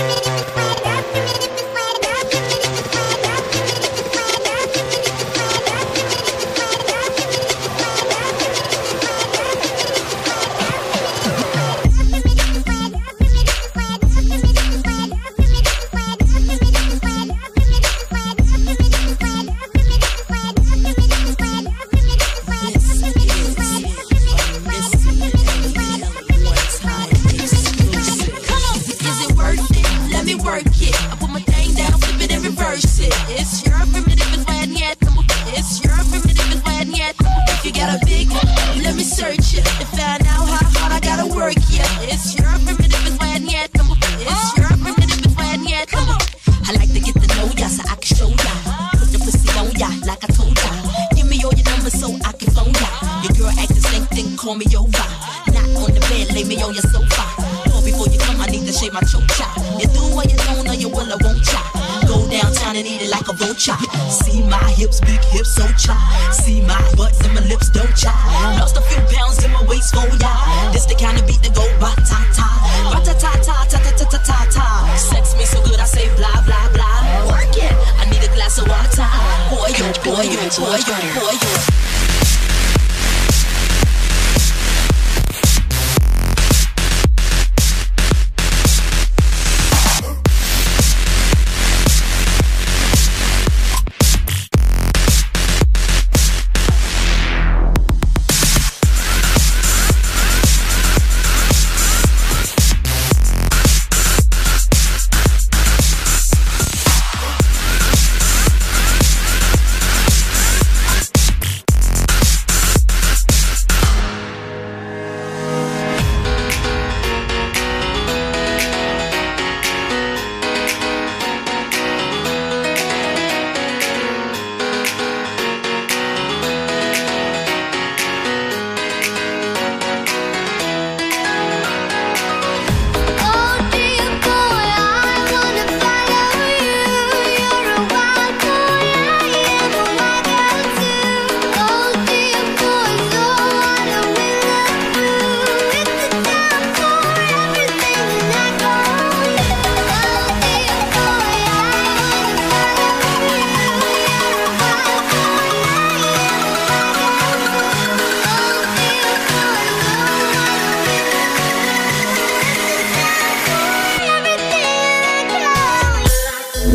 Thank you. then call me over. Not on the bed, lay me on your sofa. Call before you come, I need to shave my choke chop. You do what you don't, or you will, I won't chop. Go downtown and eat it like a vulture. See my hips, big hips, so chop. See my butt and my lips, don't chop. Lost a few pounds in my waist, oh, for ya. This the kind of beat that go ba ta ta, ba ta ta ta ta ta ta ta ta ta. Sex me so good, I say blah blah blah. Work it. I need a glass of water. Boy, yo, boy, yo, boy, yo, boy, yo.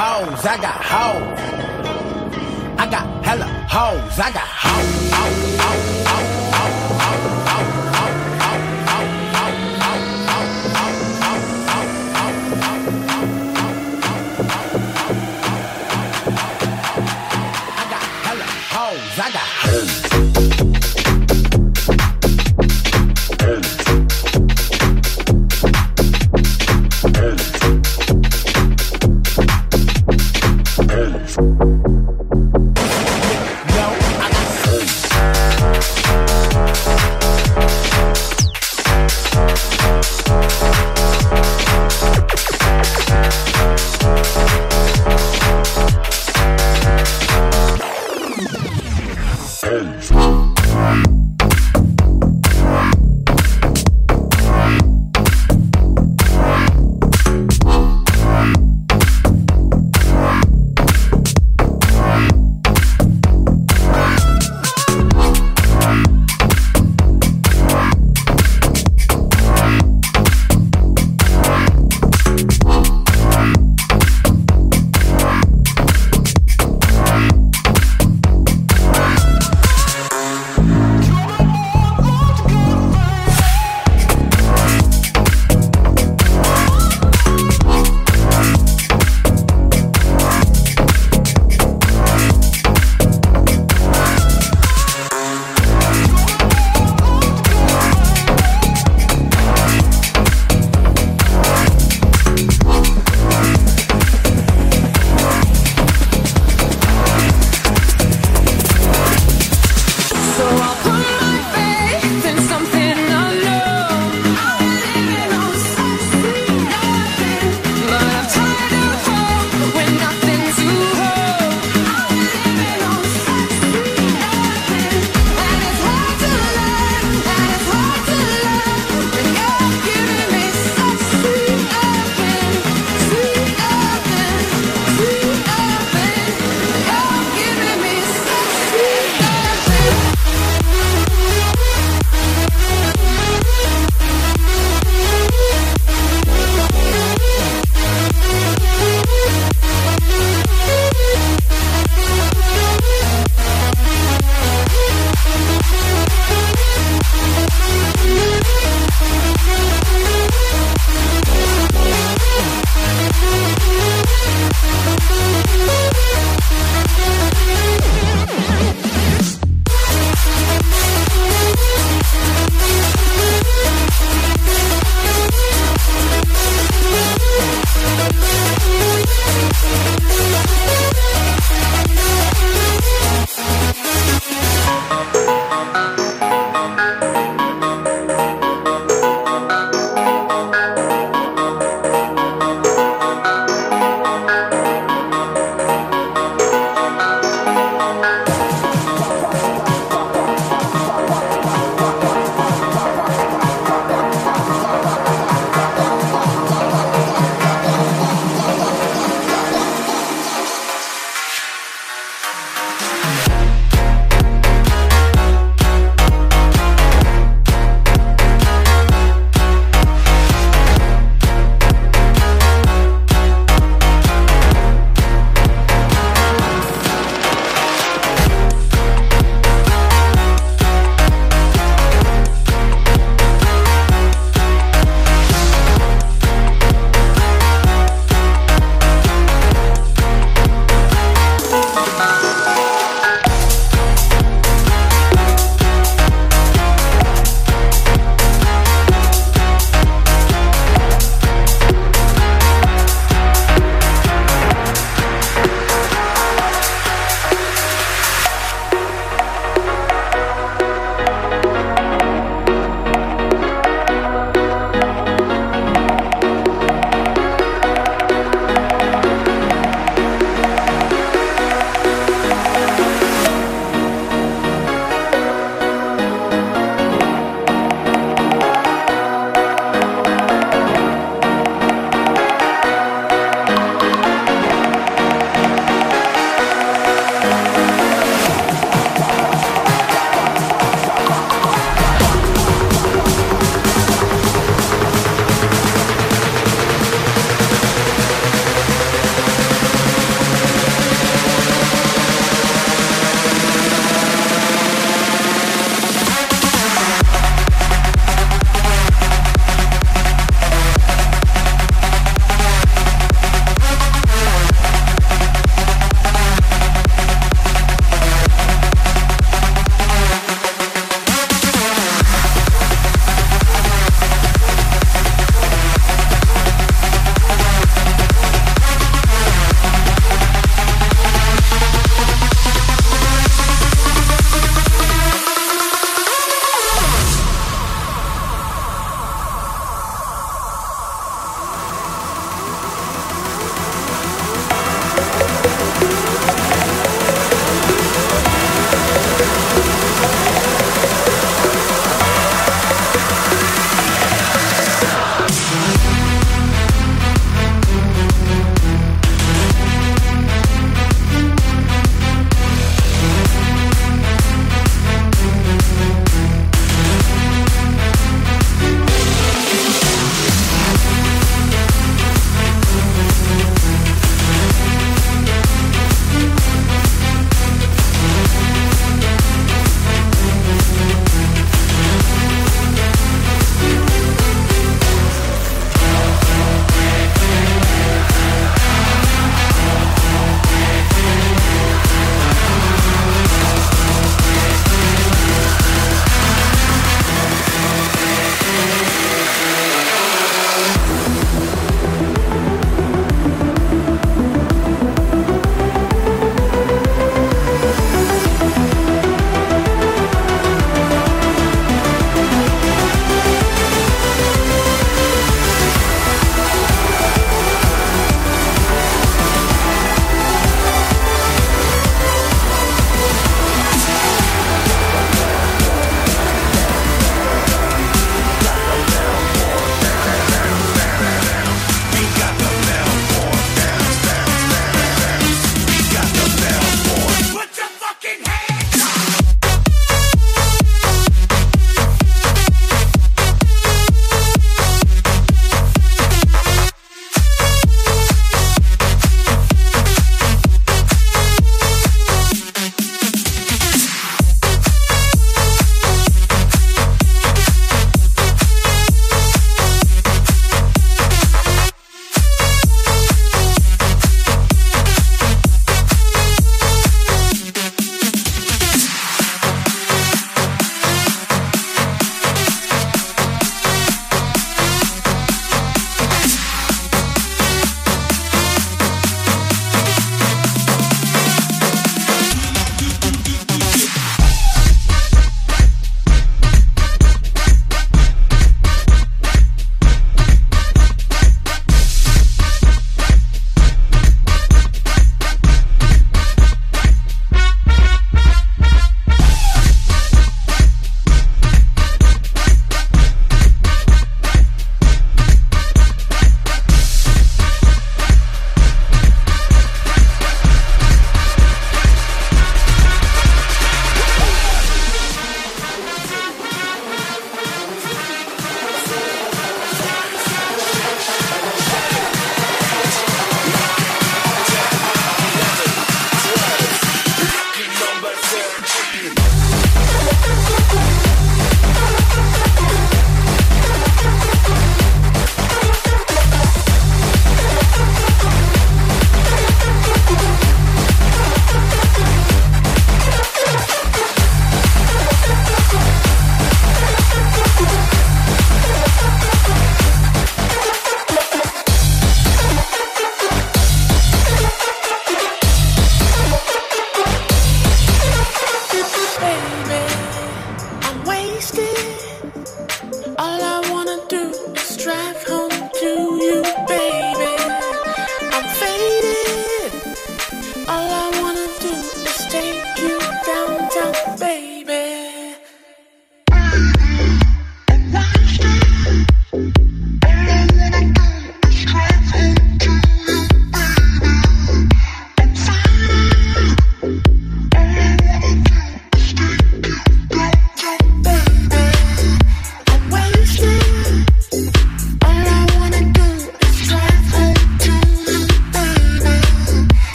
hoes, I got hoes. I got hella hoes, I got hoes. hoes.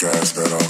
gas pedal.